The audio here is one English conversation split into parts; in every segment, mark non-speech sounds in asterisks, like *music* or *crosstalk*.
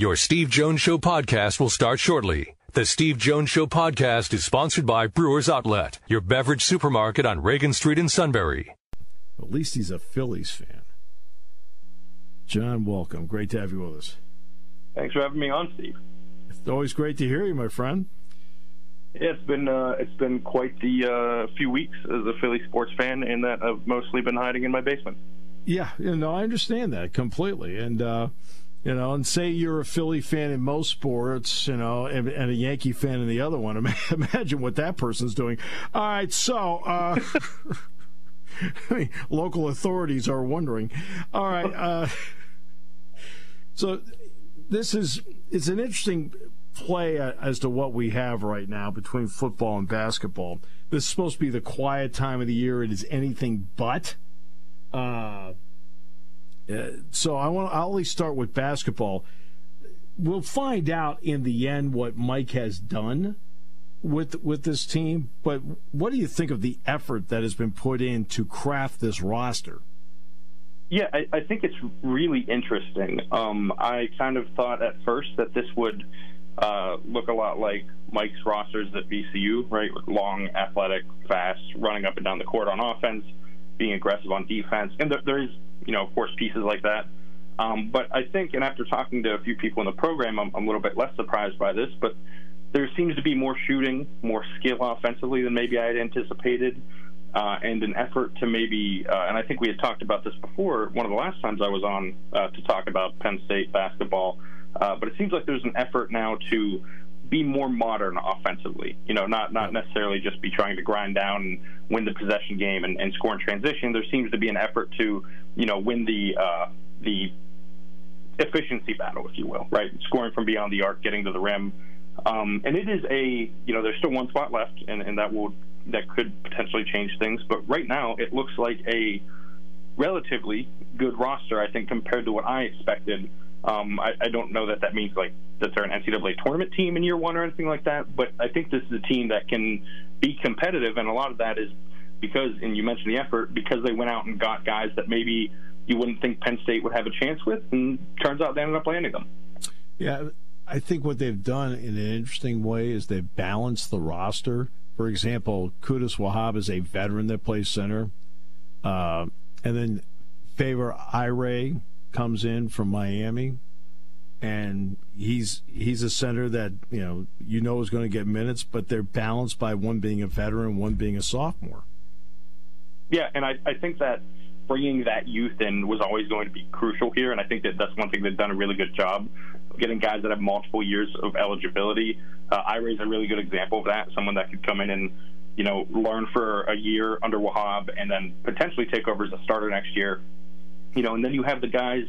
Your Steve Jones Show podcast will start shortly. The Steve Jones Show podcast is sponsored by Brewers Outlet, your beverage supermarket on Reagan Street in Sunbury. At least he's a Phillies fan. Jon, welcome. Great to have you with us. Thanks for having me on, Steve. It's always great to hear you, my friend. Yeah, it's been uh, it's been quite the uh, few weeks as a Philly sports fan, in that I've mostly been hiding in my basement. Yeah, you know, I understand that completely, and uh, you know, and say you're a Philly fan in most sports, you know, and, and a Yankee fan in the other one. *laughs* Imagine what that person's doing. All right, so uh, *laughs* I mean, local authorities are wondering. All right, uh, so this is it's an interesting play as to what we have right now between football and basketball. This is supposed to be the quiet time of the year. It is anything but. Uh, uh, so I want. I'll at least start with basketball. We'll find out in the end what Mike has done with with this team. But what do you think of the effort that has been put in to craft this roster? Yeah, I, I think it's really interesting. Um, I kind of thought at first that this would uh, look a lot like Mike's rosters at VCU, right? Long, athletic, fast, running up and down the court on offense, being aggressive on defense, and there, there is you know, of course, pieces like that. Um, but I think, and after talking to a few people in the program, I'm, I'm, a little bit less surprised by this. But there seems to be more shooting, more skill offensively than maybe I had anticipated, uh, and an effort to maybe. Uh, and I think we had talked about this before. One of the last times I was on uh, to talk about Penn State basketball. Uh, but it seems like there's an effort now to be more modern offensively. You know, not not necessarily just be trying to grind down and win the possession game and, and score in transition. There seems to be an effort to, you know, win the uh, the efficiency battle, if you will, right? Scoring from beyond the arc, getting to the rim. Um, and it is a, you know, there's still one spot left, and, and that will that could potentially change things. But right now, it looks like a relatively good roster, I think, compared to what I expected um, I, I don't know that that means like that they're an NCAA tournament team in year one or anything like that, but I think this is a team that can be competitive, and a lot of that is because, and you mentioned the effort, because they went out and got guys that maybe you wouldn't think Penn State would have a chance with, and turns out they ended up landing them. Yeah, I think what they've done in an interesting way is they've balanced the roster. For example, Qudus Wahab is a veteran that plays center, uh, and then Favour Aire comes in from Miami, and he's he's a center that you know you know is going to get minutes, but they're balanced by one being a veteran, one being a sophomore. Yeah, and I, I think that bringing that youth in was always going to be crucial here, and I think that that's one thing they've done a really good job getting guys that have multiple years of eligibility. Uh, Aire's a really good example of that. Someone that could come in and you know learn for a year under Wahab, and then potentially take over as a starter next year you know, and then you have the guys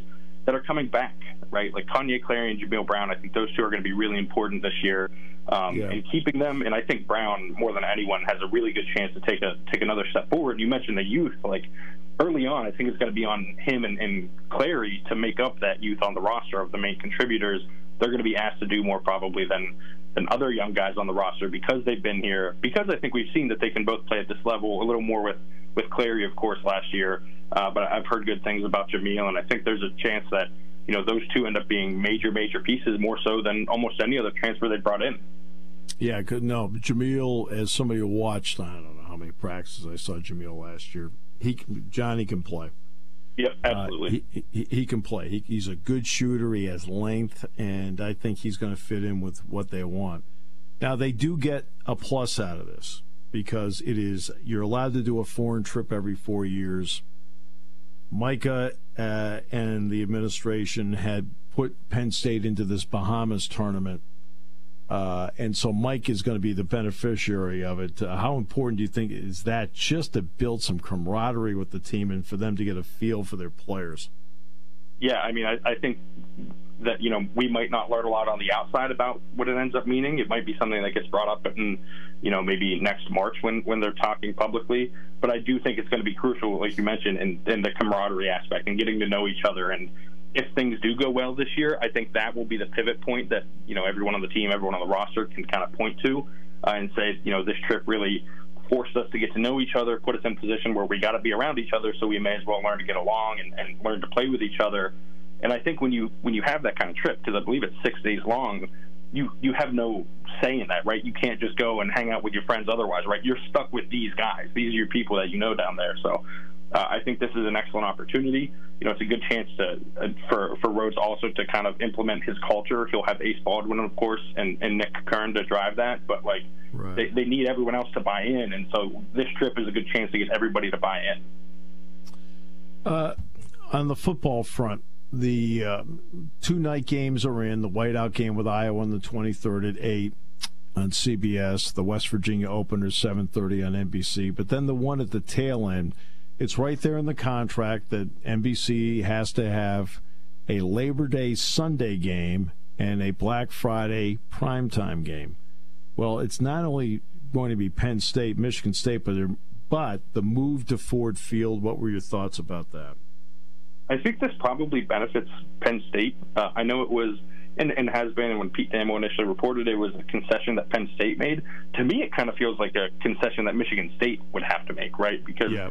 that are coming back, right? Like Kanye Clary and Jameel Brown. I think those two are going to be really important this year. Um, yeah. And keeping them, and I think Brown more than anyone has a really good chance to take a take another step forward. You mentioned the youth, like early on, I think it's going to be on him and, and Clary to make up that youth on the roster of the main contributors. They're going to be asked to do more probably than than other young guys on the roster because they've been here. Because I think we've seen that they can both play at this level a little more with with Clary, of course, last year. Uh, but I've heard good things about Jameel, and I think there's a chance that you know those two end up being major, major pieces more so than almost any other transfer they brought in. Yeah, could no. Jameel, as somebody who watched, I don't know how many practices I saw Jameel last year. He Johnny can play. Yep, uh, absolutely. Uh, he, he, he can play. He, he's a good shooter. He has length, and I think he's going to fit in with what they want. Now they do get a plus out of this because it is you're allowed to do a foreign trip every four years. Micah uh, and the administration had put Penn State into this Bahamas tournament. Uh, and so Mike is going to be the beneficiary of it. Uh, how important do you think is that just to build some camaraderie with the team and for them to get a feel for their players? Yeah, I mean, I, I think that you know we might not learn a lot on the outside about what it ends up meaning. It might be something that gets brought up in you know maybe next March when when they're talking publicly. But I do think it's going to be crucial, like you mentioned, in, in the camaraderie aspect and getting to know each other. And if things do go well this year, I think that will be the pivot point that you know everyone on the team, everyone on the roster can kind of point to uh, and say, you know, this trip really forced us to get to know each other, put us in a position where we got to be around each other, so we may as well learn to get along and, and learn to play with each other And I think when you when you have that kind of trip, because I believe it's six days long, you you have no say in that, right? You can't just go and hang out with your friends otherwise, right? You're stuck with these guys. These are your people that you know down there. So uh, I think this is an excellent opportunity. You know, it's a good chance to uh, for for Rhoades also to kind of implement his culture. He'll have Ace Baldwin, of course, and, and Nick Kern to drive that. But like, right. they, they need everyone else to buy in, and so this trip is a good chance to get everybody to buy in. Uh, on the football front, the uh, two night games are in. The whiteout game with Iowa on the 23rd at eight on CBS. The West Virginia opener 7:30 on NBC. But then the one at the tail end it's right there in the contract that NBC has to have a Labor Day Sunday game and a Black Friday primetime game. Well, it's not only going to be Penn State, Michigan State, but but the move to Ford Field. What were your thoughts about that? I think this probably benefits Penn State. Uh, I know it was and, and has been, and when Pete Thamel initially reported it was a concession that Penn State made. To me, it kind of feels like a concession that Michigan State would have to make, right? Because yeah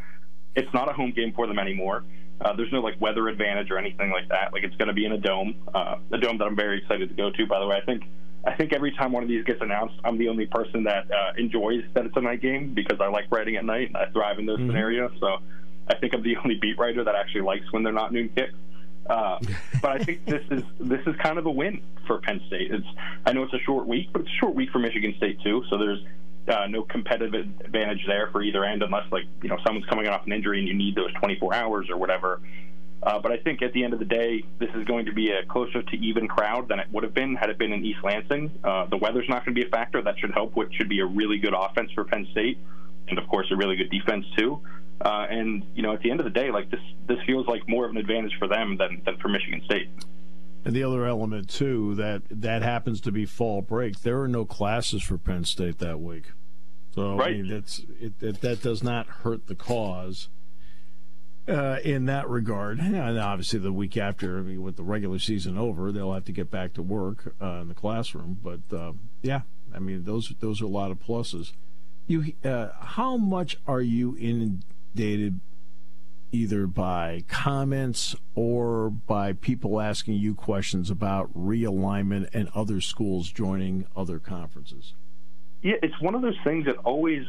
it's not a home game for them anymore. Uh, there's no like weather advantage or anything like that. Like it's going to be in a dome, uh, a dome that I'm very excited to go to. By the way, I think I think every time one of these gets announced, I'm the only person that uh, enjoys that it's a night game because I like writing at night and I thrive in those mm-hmm. scenarios. So I think I'm the only beat writer that actually likes when they're not noon kicks. Uh, *laughs* but I think this is this is kind of a win for Penn State. It's I know it's a short week, but it's a short week for Michigan State too. So there's uh, no competitive advantage there for either end unless like you know someone's coming off an injury and you need those 24 hours or whatever. Uh, but I think at the end of the day, this is going to be a closer to even crowd than it would have been had it been in East Lansing. Uh, the weather's not going to be a factor. That should help. What should be a really good offense for Penn State, and of course a really good defense too. Uh, and you know, at the end of the day, like this, this feels like more of an advantage for them than than for Michigan State. And the other element too that that happens to be fall break. There are no classes for Penn State that week, so right. I mean, it's it, it, that does not hurt the cause. Uh, in that regard, and obviously the week after, I mean, with the regular season over, they'll have to get back to work uh, in the classroom. But uh, yeah, I mean those those are a lot of pluses. You, uh, how much are you inundated either by comments or by people asking you questions about realignment and other schools joining other conferences? Yeah, it's one of those things that always,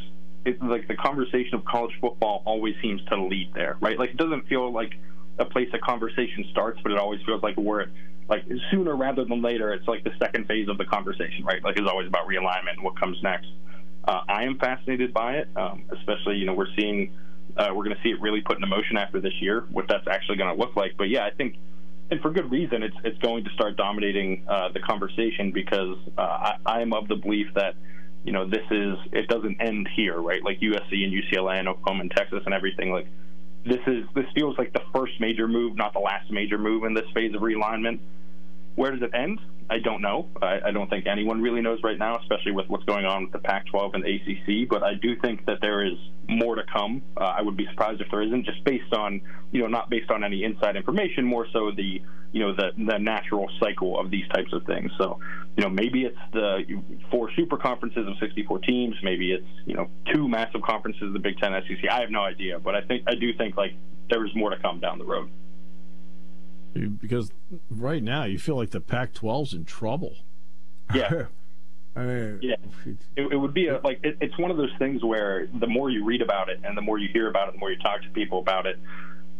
it, like the conversation of college football always seems to lead there, right? Like it doesn't feel like a place a conversation starts, but it always feels like we're like sooner rather than later. It's like the second phase of the conversation, right? Like it's always about realignment and what comes next. Uh, I am fascinated by it, um, especially you know we're seeing uh, we're going to see it really put into motion after this year, what that's actually going to look like. But yeah, I think, and for good reason, it's it's going to start dominating uh, the conversation because uh, I, I am of the belief that you know this is it doesn't end here, right? Like USC and UCLA and Oklahoma and Texas and everything. Like this is this feels like the first major move, not the last major move in this phase of realignment. Where does it end? I don't know. I, I, don't think anyone really knows right now, especially with what's going on with the Pac-12 and the ACC. But I do think that there is more to come. Uh, I would be surprised if there isn't, just based on you know not based on any inside information, more so the you know the the natural cycle of these types of things. So you know maybe it's the four super conferences of 64 teams, maybe it's you know two massive conferences, the Big Ten, SEC. I have no idea, but I think I do think like there is more to come down the road because right now you feel like the Pac-12's in trouble. Yeah. *laughs* I mean, yeah, it, it would be a, like it, it's one of those things where the more you read about it and the more you hear about it, the more you talk to people about it,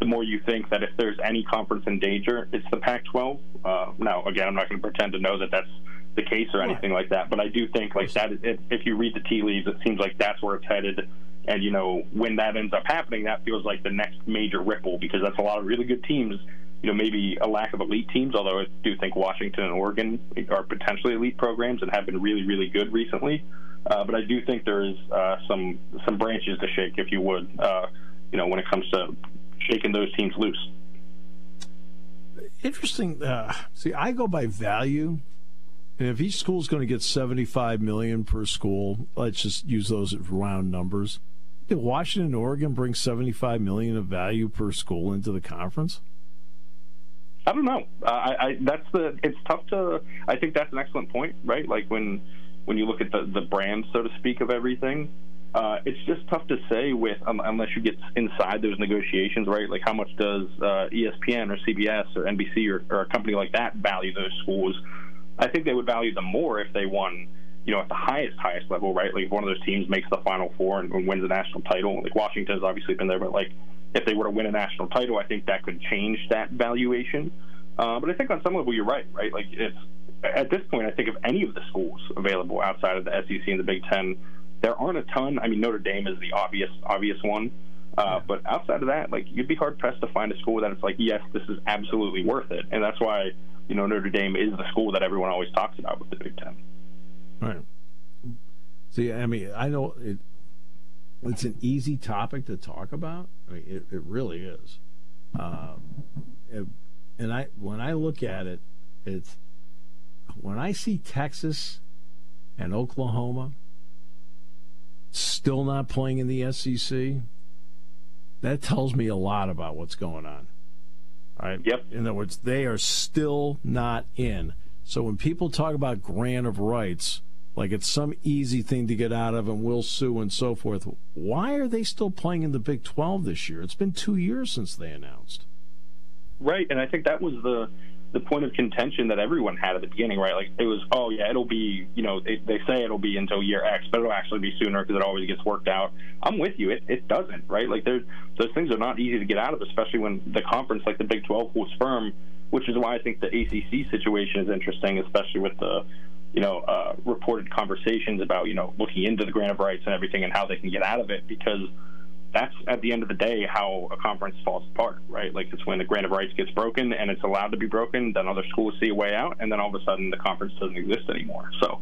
the more you think that if there's any conference in danger, it's the Pac-12. Uh, now, again, I'm not going to pretend to know that that's the case or anything like that, but I do think like that. It, if you read the tea leaves, it seems like that's where it's headed. And you know, when that ends up happening, that feels like the next major ripple because that's a lot of really good teams you know, maybe a lack of elite teams, although I do think Washington and Oregon are potentially elite programs and have been really, really good recently. Uh, but I do think there is uh, some some branches to shake, if you would, uh, you know, when it comes to shaking those teams loose. Interesting. Uh, see, I go by value, and if each school is going to get seventy-five million per school, let's just use those as round numbers. Did Washington and Oregon bring seventy-five million of value per school into the conference? I don't know. Uh, I, I that's the it's tough to. I think that's an excellent point, right? Like when when you look at the the brand, so to speak, of everything. Uh, it's just tough to say with um, unless you get inside those negotiations, right? Like how much does uh, ESPN or CBS or NBC or, or, a company like that value those schools? I think they would value them more if they won, you know, at the highest highest level, right? Like if one of those teams makes the Final Four and, and wins a national title, like Washington's obviously been there, but like if they were to win a national title, I think that could change that valuation. Uh, but I think on some level you're right, right? Like it's at this point, I think of any of the schools available outside of the SEC and the Big Ten there aren't a ton. I mean, Notre Dame is the obvious obvious one. Uh, but outside of that, like you'd be hard pressed to find a school that it's like, yes, this is absolutely worth it, and that's why you know Notre Dame is the school that everyone always talks about with the Big Ten. Right. See, I mean, I know it. It's an easy topic to talk about. I mean, it, it really is. Um, it, and I, when I look at it, it's when I see Texas and Oklahoma still not playing in the SEC, that tells me a lot about what's going on. All right. Yep. In other words, they are still not in. So when people talk about grant of rights, like it's some easy thing to get out of and we'll sue and so forth, why are they still playing in the Big 12 this year? It's been two years since they announced. Right. And I think that was the the point of contention that everyone had at the beginning, right? Like it was, oh yeah, it'll be, you know, they, they say it'll be until year X, but it'll actually be sooner because it always gets worked out. I'm with you. It, it doesn't, right? Like those things are not easy to get out of, especially when the conference like the Big 12 was firm, which is why I think the ACC situation is interesting, especially with the, you know, uh, reported conversations about, you know, looking into the grant of rights and everything and how they can get out of it because that's at the end of the day how a conference falls apart, right? Like it's when the grant of rights gets broken and it's allowed to be broken, then other schools see a way out, and then all of a sudden the conference doesn't exist anymore. So,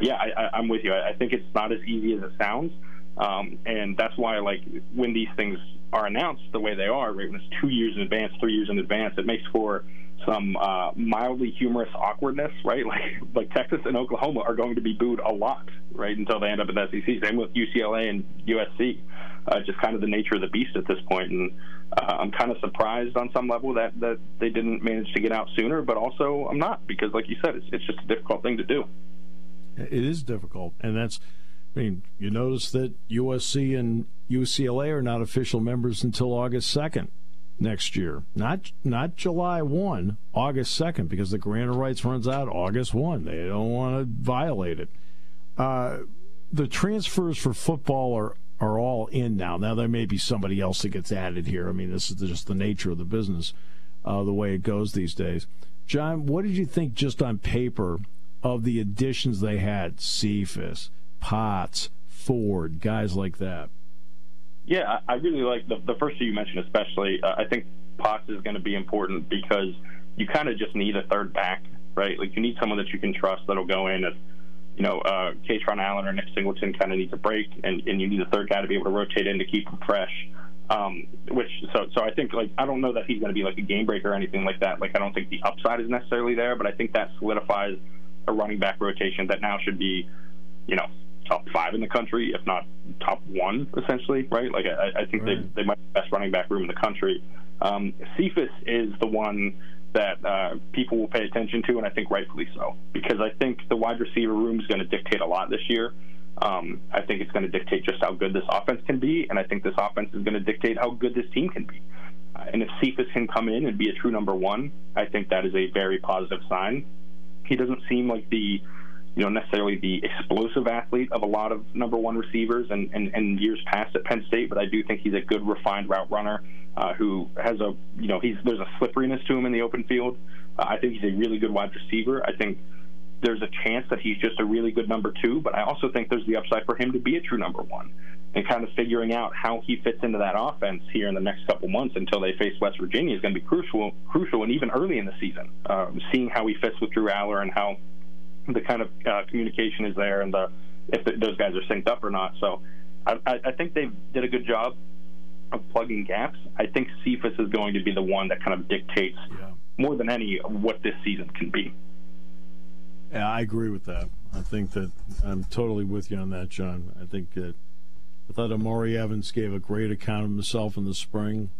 yeah, I, am with you. I, I, think it's not as easy as it sounds, um, and that's why like when these things are announced the way they are, right? When it's two years in advance, three years in advance, it makes for some uh, mildly humorous awkwardness, right? *laughs* Like like Texas and Oklahoma are going to be booed a lot, right, until they end up in the SEC. Same with UCLA and USC uh, just kind of the nature of the beast at this point. And uh, I'm kind of surprised on some level that, that they didn't manage to get out sooner, but also I'm not because, like you said, it's, it's just a difficult thing to do. It is difficult, and that's. I mean, you notice that USC and UCLA are not official members until August second next year. Not not July one, August second, because the grant of rights runs out August one. They don't want to violate it. Uh, the transfers for football are are all in now. Now there may be somebody else that gets added here. I mean, this is just the nature of the business, uh, the way it goes these days. Jon, what did you think just on paper of the additions they had? Cephas, Potts, Ford, guys like that. Yeah, I really like the, the first two you mentioned, especially. Uh, I think Potts is going to be important because you kind of just need a third back, right? Like you need someone that you can trust that'll go in if you know, uh, Kaytron Allen or Nick Singleton kind of needs a break, and, and you need a third guy to be able to rotate in to keep him fresh. Um, which so so I think like I don't know that he's going to be like a game breaker or anything like that. Like I don't think the upside is necessarily there, but I think that solidifies a running back rotation that now should be, you know, top five in the country, if not top one, essentially, right? Like I, I think right. they they might be the best running back room in the country. Um, Cephas is the one that uh, people will pay attention to, and I think rightfully so, because I think the wide receiver room is going to dictate a lot this year. Um, I think it's going to dictate just how good this offense can be, and I think this offense is going to dictate how good this team can be. Uh, and if Cephas can come in and be a true number one, I think that is a very positive sign. He doesn't seem like the you know necessarily the explosive athlete of a lot of number one receivers and, and, and years past at Penn State, but I do think he's a good refined route runner uh, who has a you know he's there's a slipperiness to him in the open field. Uh, I think he's a really good wide receiver. I think there's a chance that he's just a really good number two, but I also think there's the upside for him to be a true number one. And kind of figuring out how he fits into that offense here in the next couple months until they face West Virginia is going to be crucial, crucial, and even early in the season, uh, seeing how he fits with Drew Allar and how the kind of uh, communication is there and the if the, those guys are synced up or not. So I, I think they did a good job of plugging gaps, I think Cephas is going to be the one that kind of dictates yeah. more than any what this season can be. Yeah, I agree with that. I think that I'm totally with you on that, Jon. I think that I thought Omari Evans gave a great account of himself in the spring.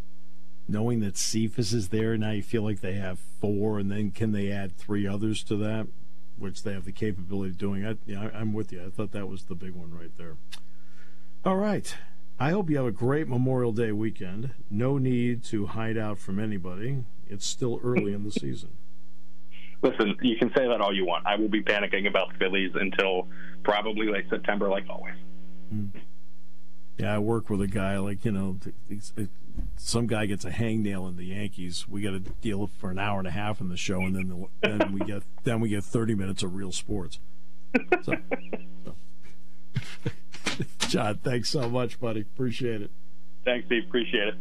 Knowing that Cephas is there, now you feel like they have four, and then can they add three others to that, which they have the capability of doing? I, yeah, I'm with you. I thought that was the big one right there. All right. I hope you have a great Memorial Day weekend. No need to hide out from anybody. It's still early in the *laughs* season. Listen, you can say that all you want. I will be panicking about the Phillies until probably late September, like always. Mm. Yeah, I work with a guy like you know, some guy gets a hangnail in the Yankees. We got to deal for an hour and a half in the show, and then the, then we get then we get thirty minutes of real sports. So, so. *laughs* Jon, thanks so much, buddy. Appreciate it. Thanks, Steve. Appreciate it.